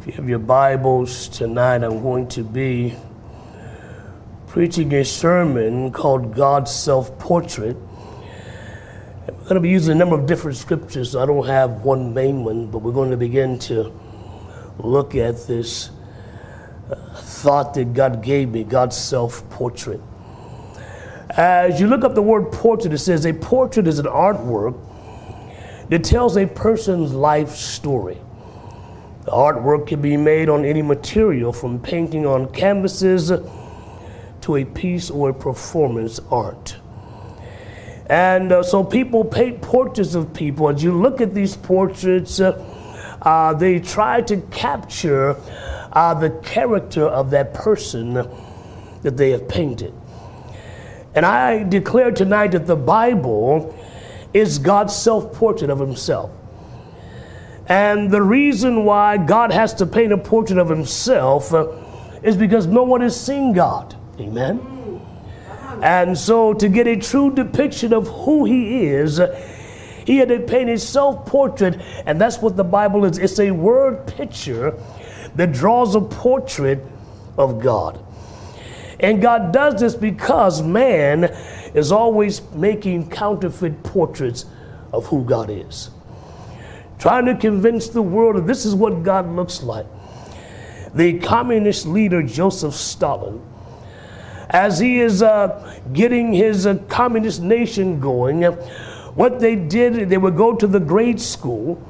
If you have your Bibles tonight, I'm going to be preaching a sermon called God's Self Portrait. I'm going to be using a number of different scriptures. I don't have one main one, but we're going to begin to look at this uh, thought that God gave me God's self portrait. As you look up the word portrait, it says a portrait is an artwork that tells a person's life story. The artwork can be made on any material from painting on canvases to a piece or a performance art. And uh, so people paint portraits of people. As you look at these portraits, uh, uh, they try to capture uh, the character of that person that they have painted. And I declare tonight that the Bible is God's self portrait of himself. And the reason why God has to paint a portrait of himself uh, is because no one has seen God. Amen. And so, to get a true depiction of who he is, uh, he had to paint a self portrait, and that's what the Bible is. It's a word picture that draws a portrait of God. And God does this because man is always making counterfeit portraits of who God is trying to convince the world that this is what God looks like. The communist leader Joseph Stalin, as he is uh, getting his uh, communist nation going, what they did, they would go to the grade school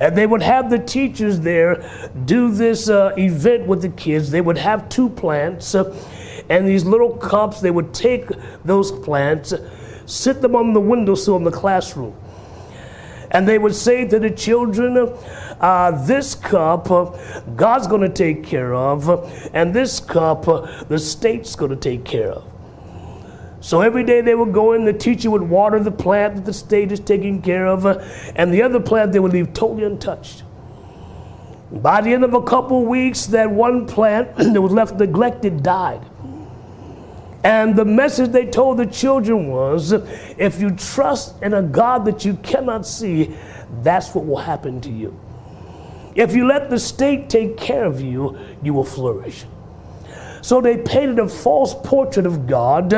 and they would have the teachers there do this uh, event with the kids. They would have two plants uh, and these little cups, they would take those plants, sit them on the windowsill in the classroom and they would say to the children, uh, This cup uh, God's going to take care of, and this cup uh, the state's going to take care of. So every day they would go in, the teacher would water the plant that the state is taking care of, uh, and the other plant they would leave totally untouched. By the end of a couple weeks, that one plant that was left neglected died. And the message they told the children was if you trust in a God that you cannot see, that's what will happen to you. If you let the state take care of you, you will flourish. So they painted a false portrait of God,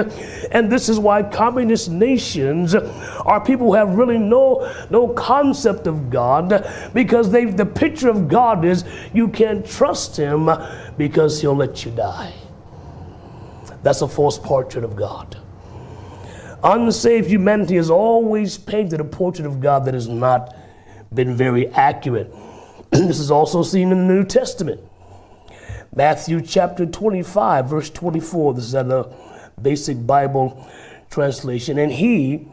and this is why communist nations are people who have really no, no concept of God, because they, the picture of God is you can't trust Him because He'll let you die. That's a false portrait of God. Unsaved humanity has always painted a portrait of God that has not been very accurate. this is also seen in the New Testament. Matthew chapter 25, verse 24. This is a basic Bible translation. And he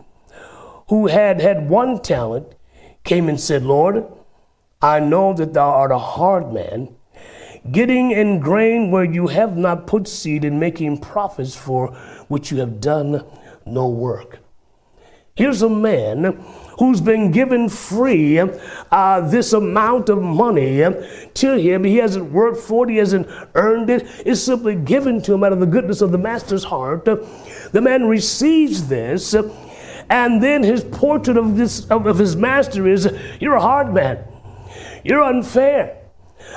who had had one talent came and said, Lord, I know that thou art a hard man getting in grain where you have not put seed and making profits for which you have done no work. Here's a man who's been given free uh, this amount of money to him. He hasn't worked for it, he hasn't earned it. It's simply given to him out of the goodness of the master's heart. The man receives this, and then his portrait of, this, of his master is You're a hard man, you're unfair.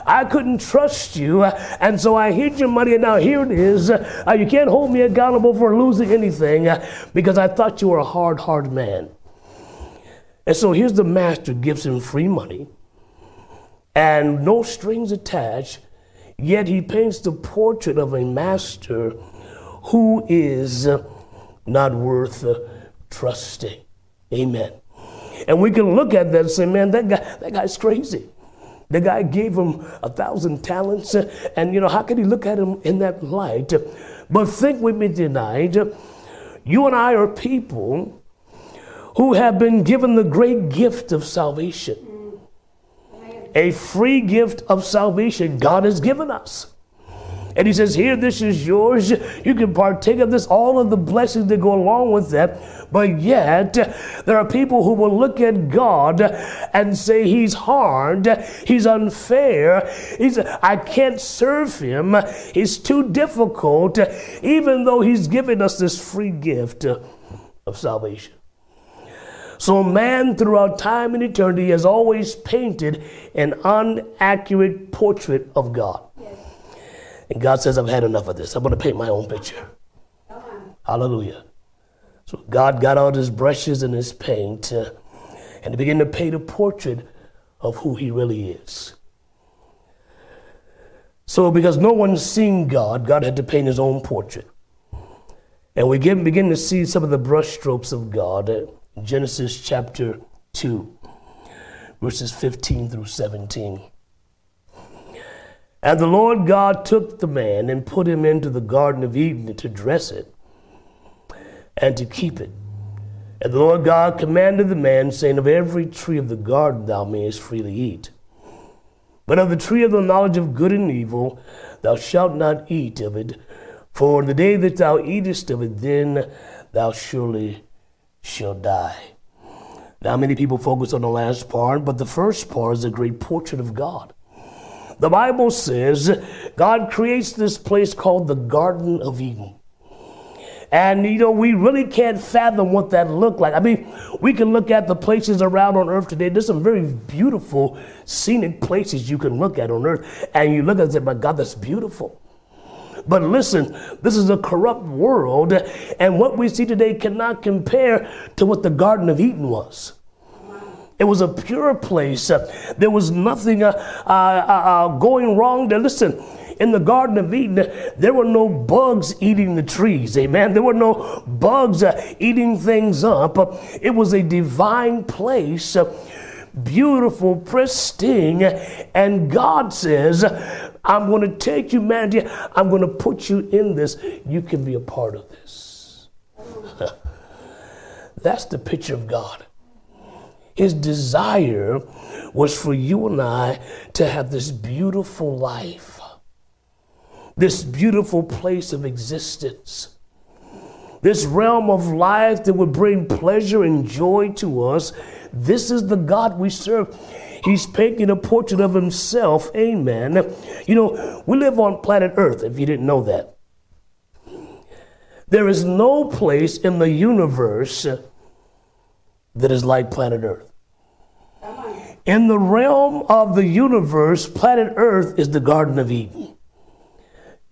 I couldn't trust you, and so I hid your money, and now here it is. Uh, you can't hold me accountable for losing anything uh, because I thought you were a hard, hard man. And so here's the master gives him free money and no strings attached, yet he paints the portrait of a master who is not worth uh, trusting. Amen. And we can look at that and say, man, that guy, that guy's crazy. The guy gave him a thousand talents, and you know, how could he look at him in that light? But think with me tonight, you and I are people who have been given the great gift of salvation. Mm. A free gift of salvation God has given us. And he says, Here, this is yours. You can partake of this, all of the blessings that go along with that. But yet, there are people who will look at God and say, He's hard, He's unfair, he's, I can't serve Him, He's too difficult, even though He's given us this free gift of salvation. So, man throughout time and eternity has always painted an inaccurate portrait of God. And God says, I've had enough of this. I'm going to paint my own picture. Hallelujah. So, God got out his brushes and his paint uh, and he began to paint a portrait of who he really is. So, because no one's seen God, God had to paint his own portrait. And we begin to see some of the brushstrokes of God at Genesis chapter 2, verses 15 through 17. And the Lord God took the man and put him into the Garden of Eden to dress it and to keep it. And the Lord God commanded the man, saying, Of every tree of the garden thou mayest freely eat. But of the tree of the knowledge of good and evil thou shalt not eat of it, for in the day that thou eatest of it, then thou surely shalt die. Now, many people focus on the last part, but the first part is a great portrait of God. The Bible says God creates this place called the Garden of Eden. And, you know, we really can't fathom what that looked like. I mean, we can look at the places around on earth today. There's some very beautiful, scenic places you can look at on earth. And you look at it and God, that's beautiful. But listen, this is a corrupt world, and what we see today cannot compare to what the Garden of Eden was. It was a pure place. there was nothing uh, uh, uh, going wrong there. Listen, in the Garden of Eden, there were no bugs eating the trees. Amen. There were no bugs uh, eating things up. It was a divine place, uh, beautiful, pristine. And God says, I'm going to take humanity, I'm going to put you in this. You can be a part of this. That's the picture of God. His desire was for you and I to have this beautiful life this beautiful place of existence, this realm of life that would bring pleasure and joy to us. This is the God we serve. He's painting a portrait of himself. Amen. You know, we live on planet Earth, if you didn't know that. There is no place in the universe that is like planet Earth. In the realm of the universe, planet Earth is the Garden of Eden.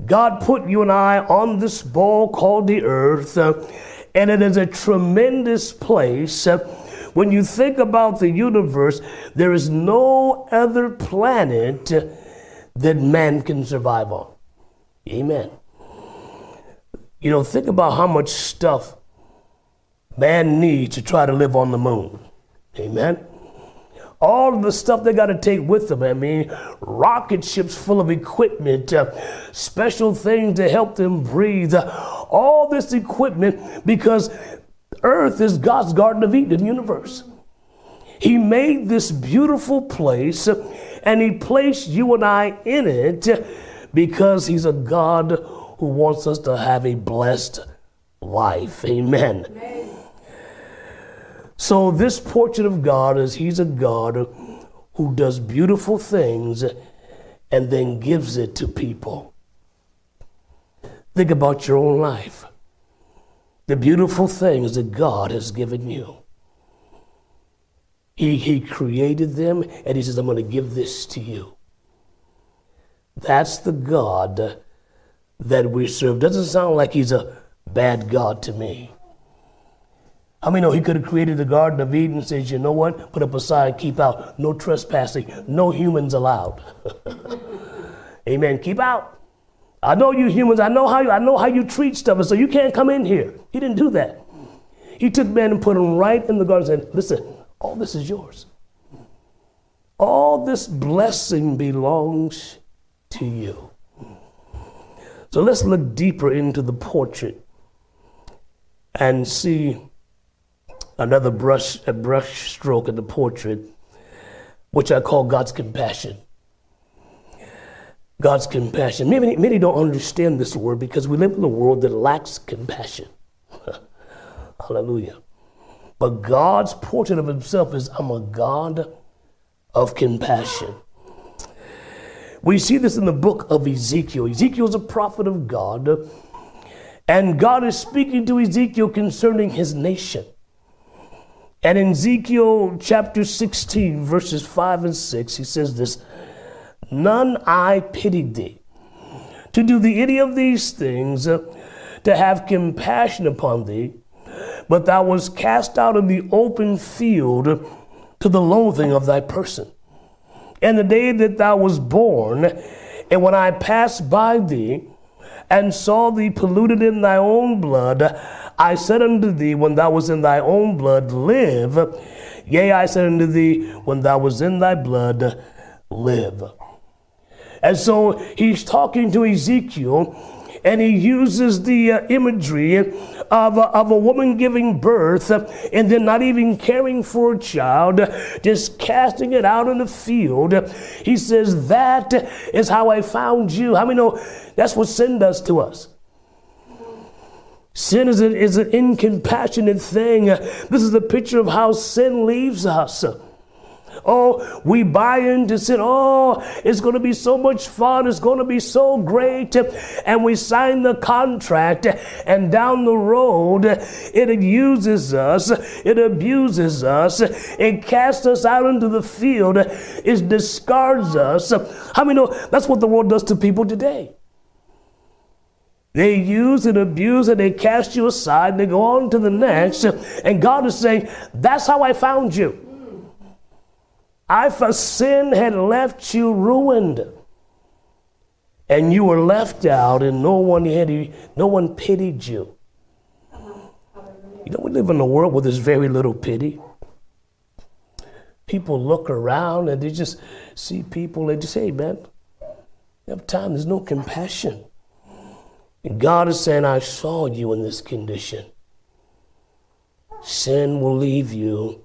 God put you and I on this ball called the earth, uh, and it is a tremendous place. Uh, when you think about the universe, there is no other planet that man can survive on. Amen. You know, think about how much stuff man needs to try to live on the moon. Amen all of the stuff they got to take with them. I mean, rocket ships full of equipment, uh, special things to help them breathe, uh, all this equipment because Earth is God's Garden of Eden universe. He made this beautiful place uh, and He placed you and I in it because He's a God who wants us to have a blessed life. Amen. Amen. So, this portrait of God is He's a God who does beautiful things and then gives it to people. Think about your own life. The beautiful things that God has given you. He, he created them and He says, I'm going to give this to you. That's the God that we serve. Doesn't sound like He's a bad God to me. How many know he could have created the Garden of Eden and says, you know what? Put up a sign, keep out, no trespassing, no humans allowed. Amen. Keep out. I know you humans, I know how you I know how you treat stuff, and so you can't come in here. He didn't do that. He took man and put him right in the garden and said, Listen, all this is yours. All this blessing belongs to you. So let's look deeper into the portrait and see another brush, a brush stroke in the portrait, which I call God's compassion. God's compassion. Many, many don't understand this word because we live in a world that lacks compassion. Hallelujah. But God's portrait of himself is I'm a God of compassion. We see this in the book of Ezekiel. Ezekiel is a prophet of God, and God is speaking to Ezekiel concerning his nation. And in Ezekiel chapter 16, verses 5 and 6, he says this None eye pitied thee to do thee any of these things, uh, to have compassion upon thee, but thou wast cast out in the open field to the loathing of thy person. And the day that thou was born, and when I passed by thee, and saw thee polluted in thy own blood, I said unto thee, when thou was in thy own blood, live. Yea, I said unto thee, when thou was in thy blood, live. And so he's talking to Ezekiel and he uses the uh, imagery of, uh, of a woman giving birth and then not even caring for a child, just casting it out in the field. He says, That is how I found you. How many know that's what sin does to us? Sin is, a, is an incompassionate thing. This is a picture of how sin leaves us. Oh, we buy into sin. Oh, it's going to be so much fun. It's going to be so great. And we sign the contract, and down the road, it uses us, it abuses us, it casts us out into the field, it discards us. How many know that's what the world does to people today? They use and abuse and they cast you aside and they go on to the next. And God is saying, That's how I found you. I, for sin had left you ruined. And you were left out, and no one had no one pitied you. You know, we live in a world where there's very little pity. People look around and they just see people and they just say, hey, man, you have time, there's no compassion. And God is saying, I saw you in this condition. Sin will leave you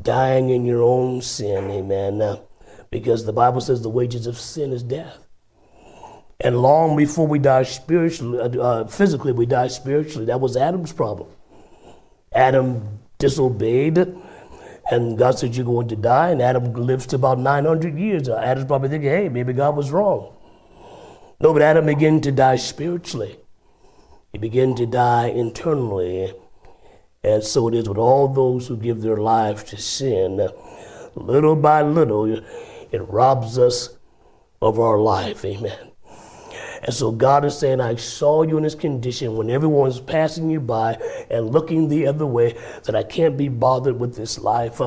dying in your own sin, amen. Now, because the Bible says the wages of sin is death. And long before we die spiritually, uh, uh physically, we die spiritually. That was Adam's problem. Adam disobeyed, and God said, You're going to die. And Adam lives to about 900 years. Adam's probably thinking, Hey, maybe God was wrong. No, but Adam began to die spiritually. He began to die internally. And so it is with all those who give their lives to sin. Little by little, it robs us of our life. Amen. And so God is saying, I saw you in this condition when everyone's passing you by and looking the other way, that I can't be bothered with this life.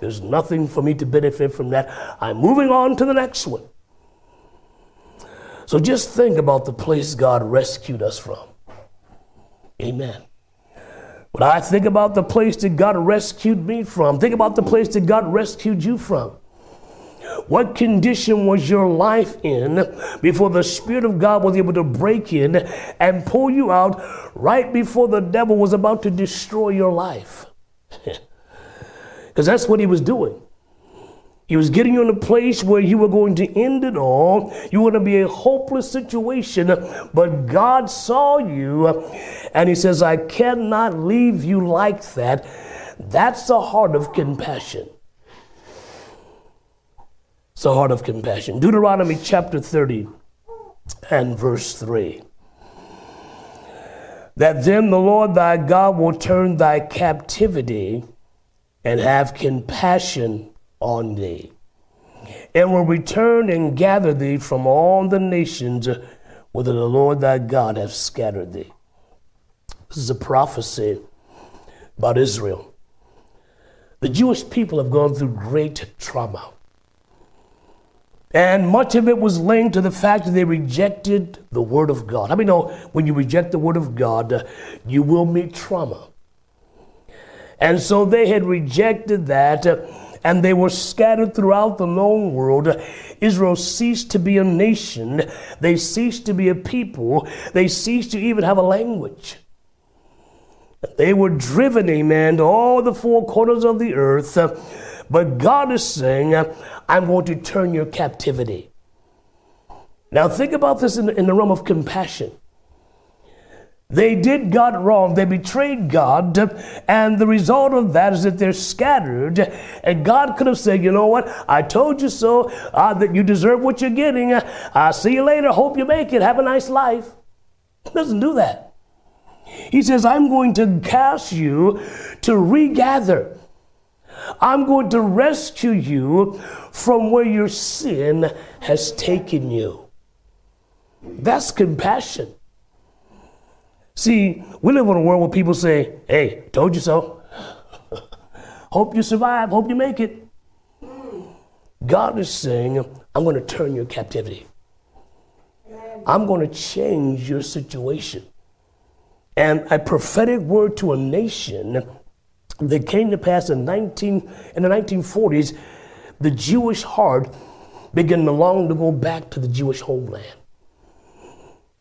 There's nothing for me to benefit from that. I'm moving on to the next one. So just think about the place God rescued us from. Amen. When I think about the place that God rescued me from, think about the place that God rescued you from. What condition was your life in before the Spirit of God was able to break in and pull you out right before the devil was about to destroy your life? Because that's what he was doing. He was getting you in a place where you were going to end it all. You were going to be a hopeless situation. But God saw you and He says, I cannot leave you like that. That's the heart of compassion. It's the heart of compassion. Deuteronomy chapter 30 and verse 3 that then the Lord thy God will turn thy captivity and have compassion on thee, and will return and gather thee from all the nations whither the Lord thy God hath scattered thee. This is a prophecy about Israel. The Jewish people have gone through great trauma. And much of it was linked to the fact that they rejected the Word of God. I mean, know when you reject the Word of God, you will meet trauma. And so they had rejected that and they were scattered throughout the known world. Israel ceased to be a nation, they ceased to be a people, they ceased to even have a language. They were driven, amen, to all the four corners of the earth. But God is saying, I'm going to turn your captivity. Now, think about this in, in the realm of compassion. They did God wrong. They betrayed God. And the result of that is that they're scattered. And God could have said, you know what? I told you so, uh, that you deserve what you're getting. I'll see you later. Hope you make it. Have a nice life. He doesn't do that. He says, I'm going to cast you to regather. I'm going to rescue you from where your sin has taken you. That's compassion. See, we live in a world where people say, Hey, told you so. hope you survive, hope you make it. God is saying, I'm going to turn your captivity. I'm going to change your situation. And a prophetic word to a nation that came to pass in, 19, in the 1940s, the Jewish heart began to long to go back to the Jewish homeland.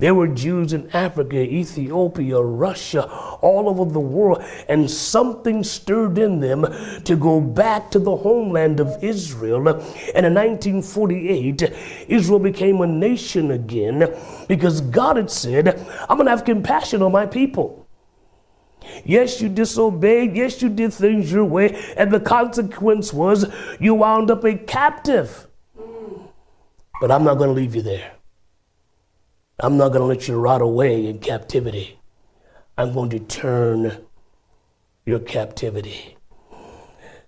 There were Jews in Africa, Ethiopia, Russia, all over the world, and something stirred in them to go back to the homeland of Israel. And in 1948, Israel became a nation again because God had said, I'm going to have compassion on my people. Yes, you disobeyed. Yes, you did things your way. And the consequence was you wound up a captive. But I'm not going to leave you there. I'm not going to let you rot away in captivity. I'm going to turn your captivity.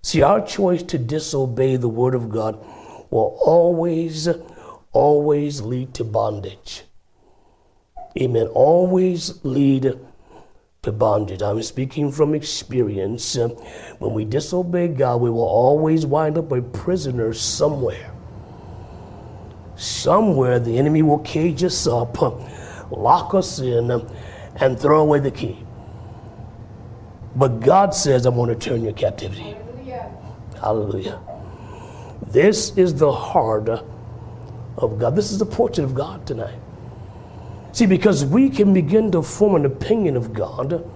See, our choice to disobey the word of God will always, always lead to bondage. Amen. Always lead to bondage. I'm speaking from experience. When we disobey God, we will always wind up a prisoner somewhere. Somewhere the enemy will cage us up, lock us in, and throw away the key. But God says, I'm going to turn your captivity. Hallelujah. Hallelujah. This is the heart of God. This is the portrait of God tonight. See, because we can begin to form an opinion of God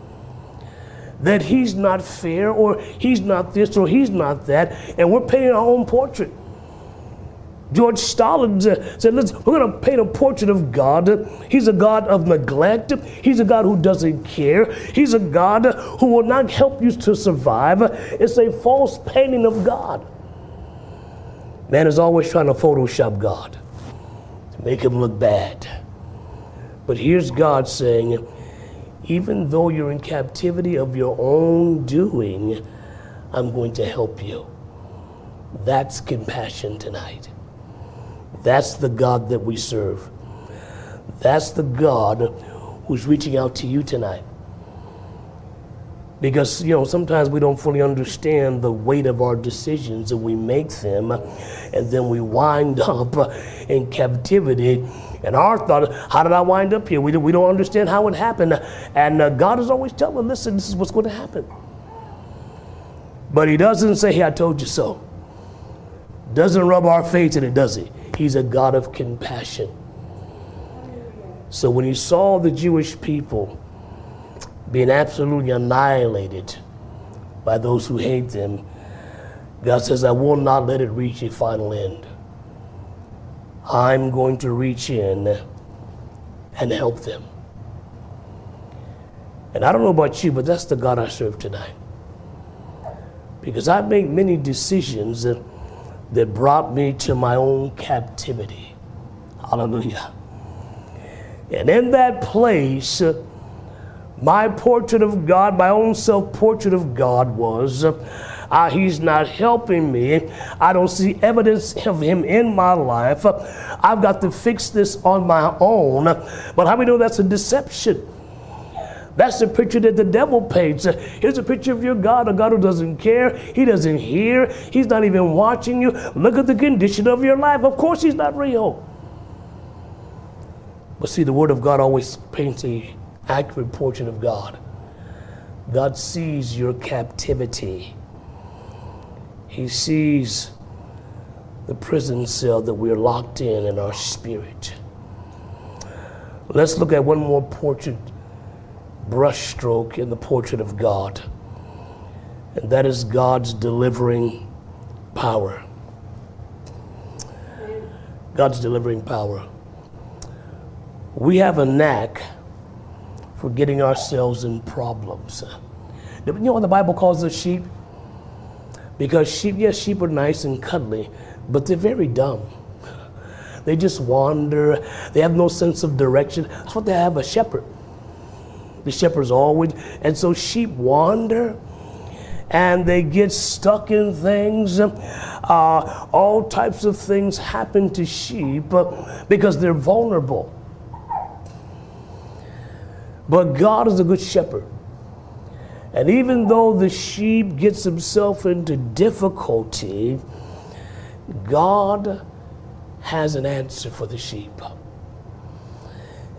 that He's not fair, or He's not this, or He's not that, and we're painting our own portrait. George Stalin said, Listen, we're going to paint a portrait of God. He's a God of neglect. He's a God who doesn't care. He's a God who will not help you to survive. It's a false painting of God. Man is always trying to Photoshop God to make him look bad. But here's God saying, even though you're in captivity of your own doing, I'm going to help you. That's compassion tonight. That's the God that we serve. That's the God who's reaching out to you tonight. Because, you know, sometimes we don't fully understand the weight of our decisions and we make them and then we wind up in captivity. And our thought, how did I wind up here? We, we don't understand how it happened. And uh, God is always telling, listen, this is what's going to happen. But He doesn't say, hey, I told you so. Doesn't rub our face in it, does He? He's a God of compassion. So when he saw the Jewish people being absolutely annihilated by those who hate them, God says, I will not let it reach a final end. I'm going to reach in and help them. And I don't know about you, but that's the God I serve tonight. Because I make many decisions that that brought me to my own captivity. Hallelujah. And in that place, my portrait of God, my own self portrait of God was uh, He's not helping me. I don't see evidence of Him in my life. I've got to fix this on my own. But how we know that's a deception? That's the picture that the devil paints. Here's a picture of your God, a God who doesn't care. He doesn't hear. He's not even watching you. Look at the condition of your life. Of course, He's not real. But see, the Word of God always paints a accurate portrait of God. God sees your captivity. He sees the prison cell that we're locked in in our spirit. Let's look at one more portrait brushstroke in the portrait of God, and that is God's delivering power. God's delivering power. We have a knack for getting ourselves in problems. You know what the Bible calls us sheep? Because sheep, yes, sheep are nice and cuddly, but they're very dumb. They just wander. They have no sense of direction. That's what they have a shepherd. The shepherds always, and so sheep wander and they get stuck in things. Uh, all types of things happen to sheep uh, because they're vulnerable. But God is a good shepherd. And even though the sheep gets himself into difficulty, God has an answer for the sheep.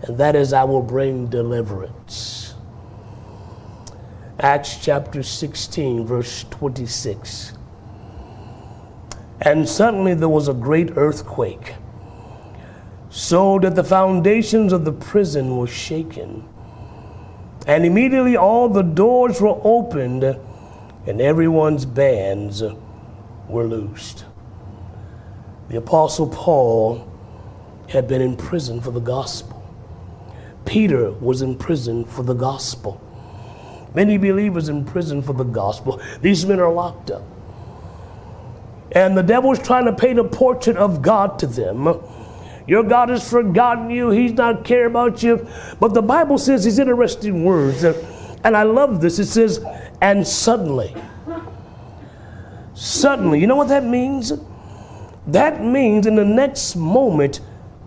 And that is, I will bring deliverance. Acts chapter 16, verse 26. And suddenly there was a great earthquake, so that the foundations of the prison were shaken. And immediately all the doors were opened, and everyone's bands were loosed. The Apostle Paul had been in prison for the gospel. Peter was in prison for the gospel. Many believers in prison for the gospel. These men are locked up. And the devil is trying to paint a portrait of God to them. Your God has forgotten you. He's not care about you. But the Bible says these interesting words. And I love this. It says, and suddenly. Suddenly. You know what that means? That means in the next moment,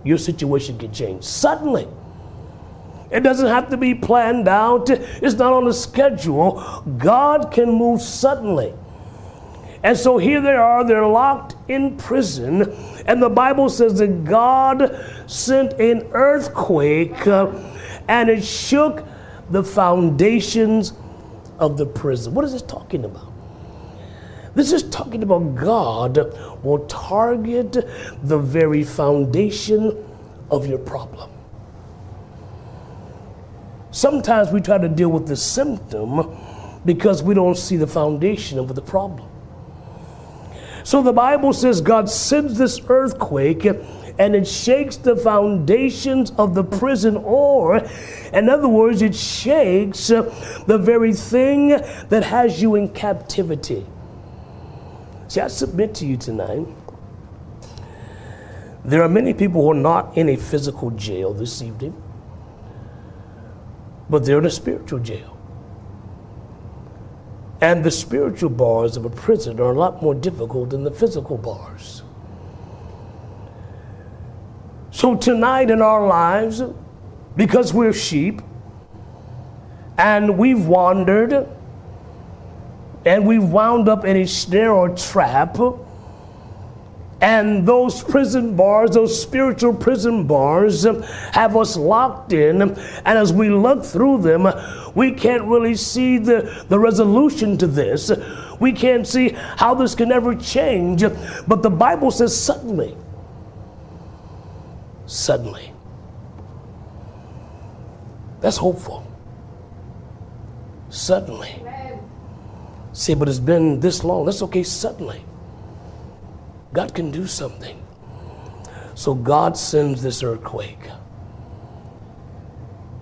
your situation can change. Suddenly. It doesn't have to be planned out, it's not on a schedule. God can move suddenly. And so here they are, they're locked in prison, and the Bible says that God sent an earthquake uh, and it shook the foundations of the prison. What is this talking about? This is talking about God will target the very foundation of your problem. Sometimes we try to deal with the symptom because we don't see the foundation of the problem. So the Bible says God sends this earthquake and it shakes the foundations of the prison, or, in other words, it shakes the very thing that has you in captivity. See, I submit to you tonight. There are many people who are not in a physical jail this evening but they're in a spiritual jail. And the spiritual bars of a prison are a lot more difficult than the physical bars. So, tonight in our lives, because we're sheep and we've wandered and we've wound up in a snare or trap, and those prison bars, those spiritual prison bars, um, have us locked in. And as we look through them, we can't really see the, the resolution to this. We can't see how this can ever change. But the Bible says suddenly, suddenly. That's hopeful. Suddenly. See, but it's been this long. That's okay, suddenly. God can do something. So God sends this earthquake.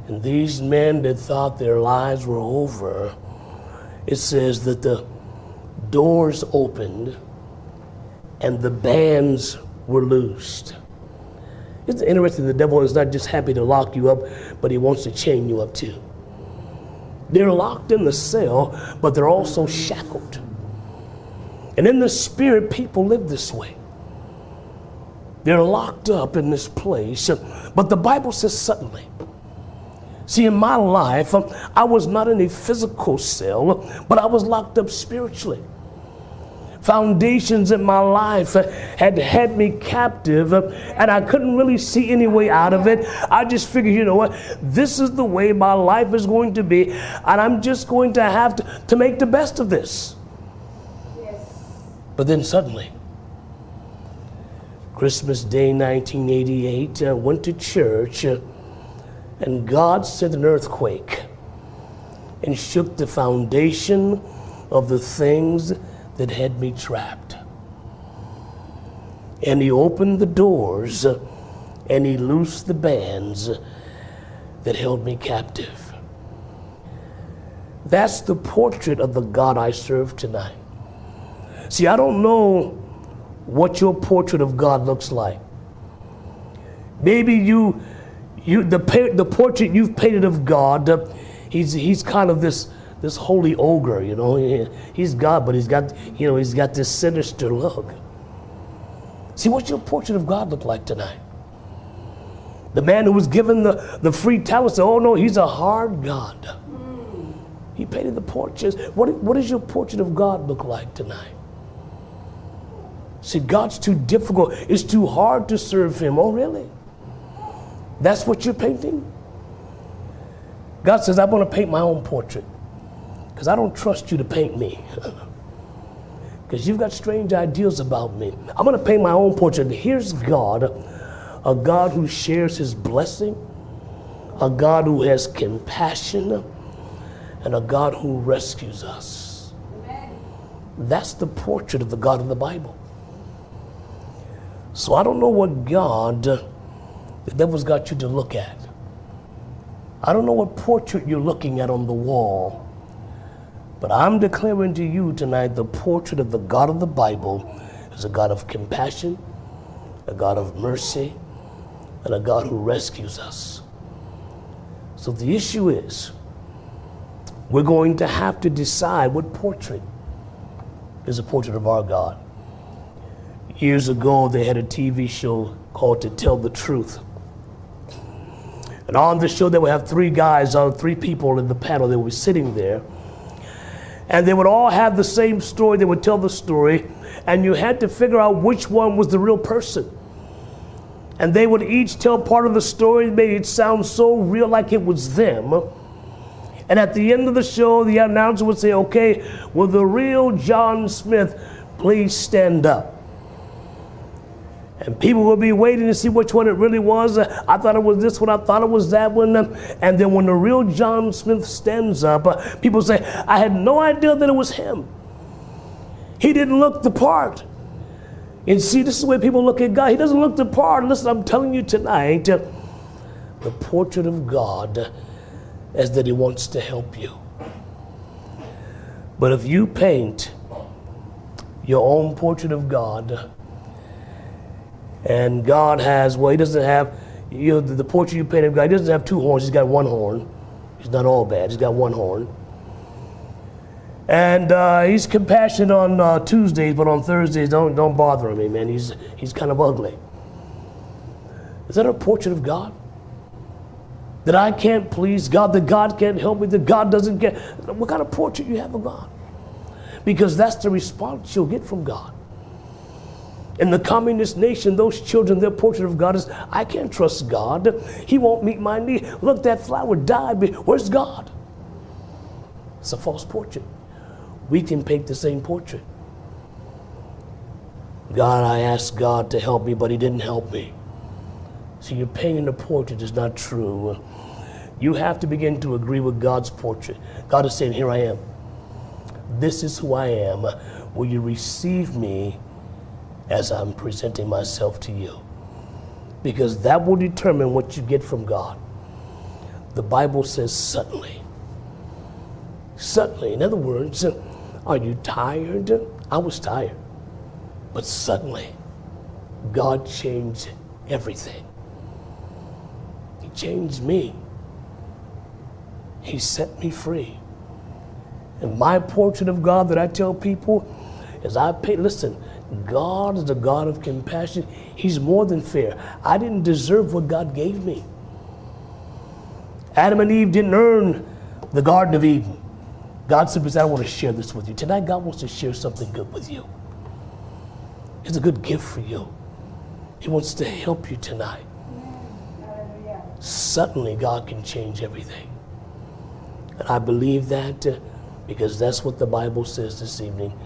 And these men that thought their lives were over, it says that the doors opened and the bands were loosed. It's interesting, the devil is not just happy to lock you up, but he wants to chain you up too. They're locked in the cell, but they're also shackled. And in the spirit, people live this way. They're locked up in this place. But the Bible says suddenly. See, in my life, um, I was not in a physical cell, but I was locked up spiritually. Foundations in my life uh, had had me captive, um, and I couldn't really see any way out of it. I just figured, you know what, this is the way my life is going to be, and I'm just going to have to, to make the best of this. But then suddenly, Christmas Day 1988, I went to church uh, and God sent an earthquake and shook the foundation of the things that had me trapped. And He opened the doors uh, and He loosed the bands that held me captive. That's the portrait of the God I serve tonight. See, I don't know what your portrait of God looks like. Maybe you, you the, the portrait you've painted of God uh, he's, he's kind of this, this holy ogre, you know. He, he's God, but he's got, you know, he's got this sinister look. See, what's your portrait of God look like tonight? The man who was given the, the free talent said, Oh no, he's a hard God. He painted the portraits. What, what does your portrait of God look like tonight? See, God's too difficult. It's too hard to serve Him. Oh, really? That's what you're painting? God says, I'm going to paint my own portrait because I don't trust you to paint me. Because you've got strange ideas about me. I'm going to paint my own portrait. Here's God, a God who shares His blessing, a God who has compassion and a God who rescues us. Amen. That's the portrait of the God of the Bible. So I don't know what God the devil's got you to look at. I don't know what portrait you're looking at on the wall. But I'm declaring to you tonight the portrait of the God of the Bible is a God of compassion, a God of mercy, and a God who rescues us. So the issue is we're going to have to decide what portrait is a portrait of our God. Years ago, they had a TV show called To Tell the Truth. And on the show, they would have three guys, or three people in the panel. They would be sitting there. And they would all have the same story. They would tell the story. And you had to figure out which one was the real person. And they would each tell part of the story, made it sound so real like it was them and at the end of the show, the announcer would say, okay, will the real John Smith please stand up? And people will be waiting to see which one it really was. I thought it was this one, I thought it was that one. And then when the real John Smith stands up, uh, people say, I had no idea that it was him. He didn't look the part. And see, this is way people look at God. He doesn't look the part. Listen, I'm telling you tonight, uh, the portrait of God is that He wants to help you. But if you paint your own portrait of God, and God has, well, He doesn't have, you know, the, the portrait you painted of God, He doesn't have two horns, He's got one horn. He's not all bad, He's got one horn. And uh, he's compassionate on uh, Tuesdays, but on Thursdays, don't, don't bother him, man. He's, he's kind of ugly. Is that a portrait of God? that I can't please God, that God can't help me, that God doesn't get. What kind of portrait you have of God? Because that's the response you'll get from God. In the communist nation, those children, their portrait of God is, I can't trust God. He won't meet my need. Look, that flower died. Where's God? It's a false portrait. We can paint the same portrait. God, I asked God to help me, but He didn't help me. So your painting a portrait is not true. You have to begin to agree with God's portrait. God is saying, Here I am. This is who I am. Will you receive me as I'm presenting myself to you? Because that will determine what you get from God. The Bible says, suddenly. Suddenly. In other words, are you tired? I was tired. But suddenly, God changed everything He changed me. He set me free. And my portrait of God that I tell people is I pay, listen, God is the God of compassion. He's more than fair. I didn't deserve what God gave me. Adam and Eve didn't earn the Garden of Eden. God simply said, I want to share this with you. Tonight, God wants to share something good with you. It's a good gift for you. He wants to help you tonight suddenly God can change everything. And I believe that uh, because that's what the Bible says this evening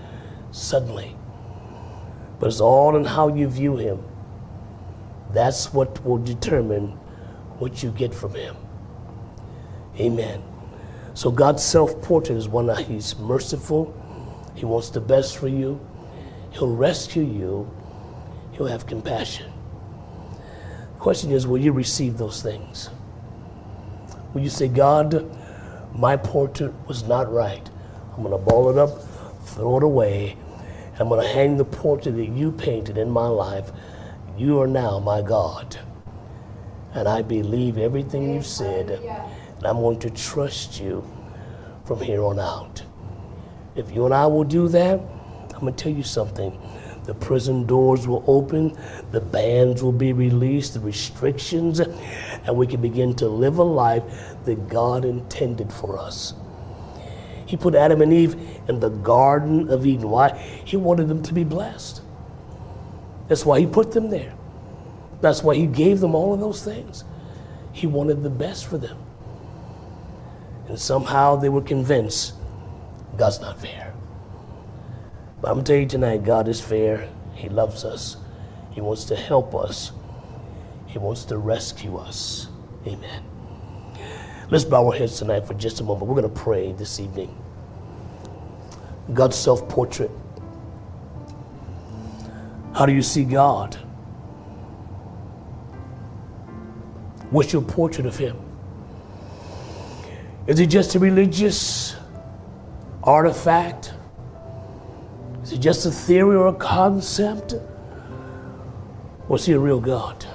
suddenly. But it's all in how you view Him. That's what will determine what you get from Him. Amen. So God's self portrait is one that He's merciful, He wants the best for you, He'll rescue you, He'll have compassion. The question is, will you receive those things? Will you say, God, my portrait was not right. I'm going to ball it up, throw it away. I'm going to hang the portrait that you painted in my life. You are now my God. And I believe everything you said. and I'm going to trust you from here on out. If you and I will do that, I'm going to tell you something. The prison doors will open, the bans will be released, the restrictions, and we can begin to live a life that God intended for us. He put Adam and Eve in the Garden of Eden. Why? He wanted them to be blessed. That's why He put them there. That's why He gave them all of those things. He wanted the best for them. And somehow they were convinced God's not fair. But I'm going to tell you tonight, God is fair. He loves us. He wants to help us. He wants to rescue us. Amen. Let's bow our heads tonight for just a moment. We're going to pray this evening. God's self portrait. How do you see God? What's your portrait of Him? Is he just a religious artifact? Is it just a theory or a concept? Or is he a real God?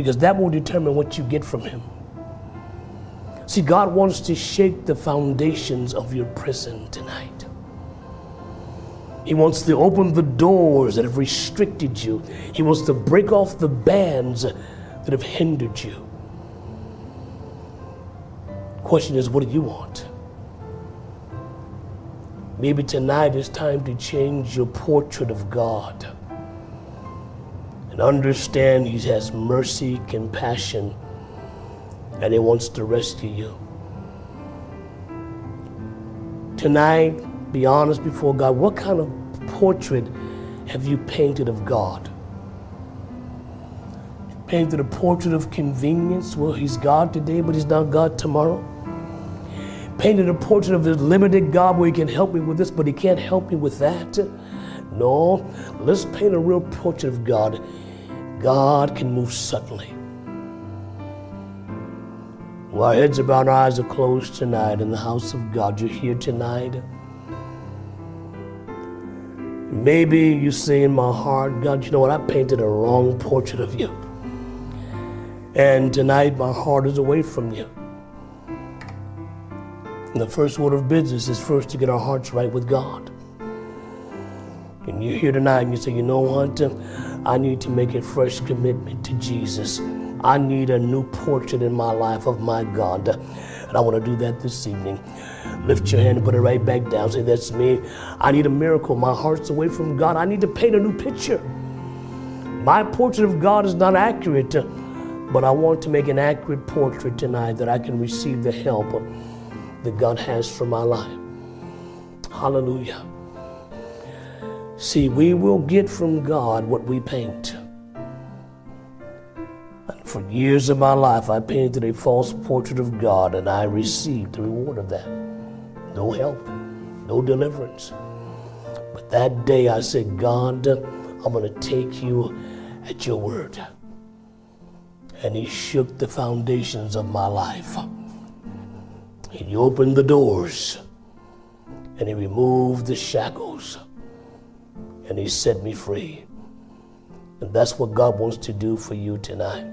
Because that will determine what you get from him. See, God wants to shake the foundations of your prison tonight. He wants to open the doors that have restricted you. He wants to break off the bands that have hindered you. Question is, what do you want? Maybe tonight is time to change your portrait of God and understand He has mercy, compassion, and He wants to rescue you. Tonight, be honest before God. What kind of portrait have you painted of God? Painted a portrait of convenience. Well, He's God today, but He's not God tomorrow painted a portrait of this limited God where He can help me with this, but He can't help me with that. No, let's paint a real portrait of God. God can move suddenly. While our heads are bowed, our eyes are closed tonight in the house of God, you're here tonight. Maybe you say in my heart, God, you know what? I painted a wrong portrait of you. And tonight my heart is away from you. And the first order of business is first to get our hearts right with God. And you're here tonight and you say, you know what? I need to make a fresh commitment to Jesus. I need a new portrait in my life of my God. And I want to do that this evening. Lift your hand and put it right back down. Say, That's me. I need a miracle. My heart's away from God. I need to paint a new picture. My portrait of God is not accurate, but I want to make an accurate portrait tonight that I can receive the help that God has for my life. Hallelujah. See, we will get from God what we paint. And for years of my life, I painted a false portrait of God and I received the reward of that. No help, no deliverance. But that day I said, God, I'm going to take you at your word. And He shook the foundations of my life. He opened the doors and He removed the shackles and He set me free. And that's what God wants to do for you tonight.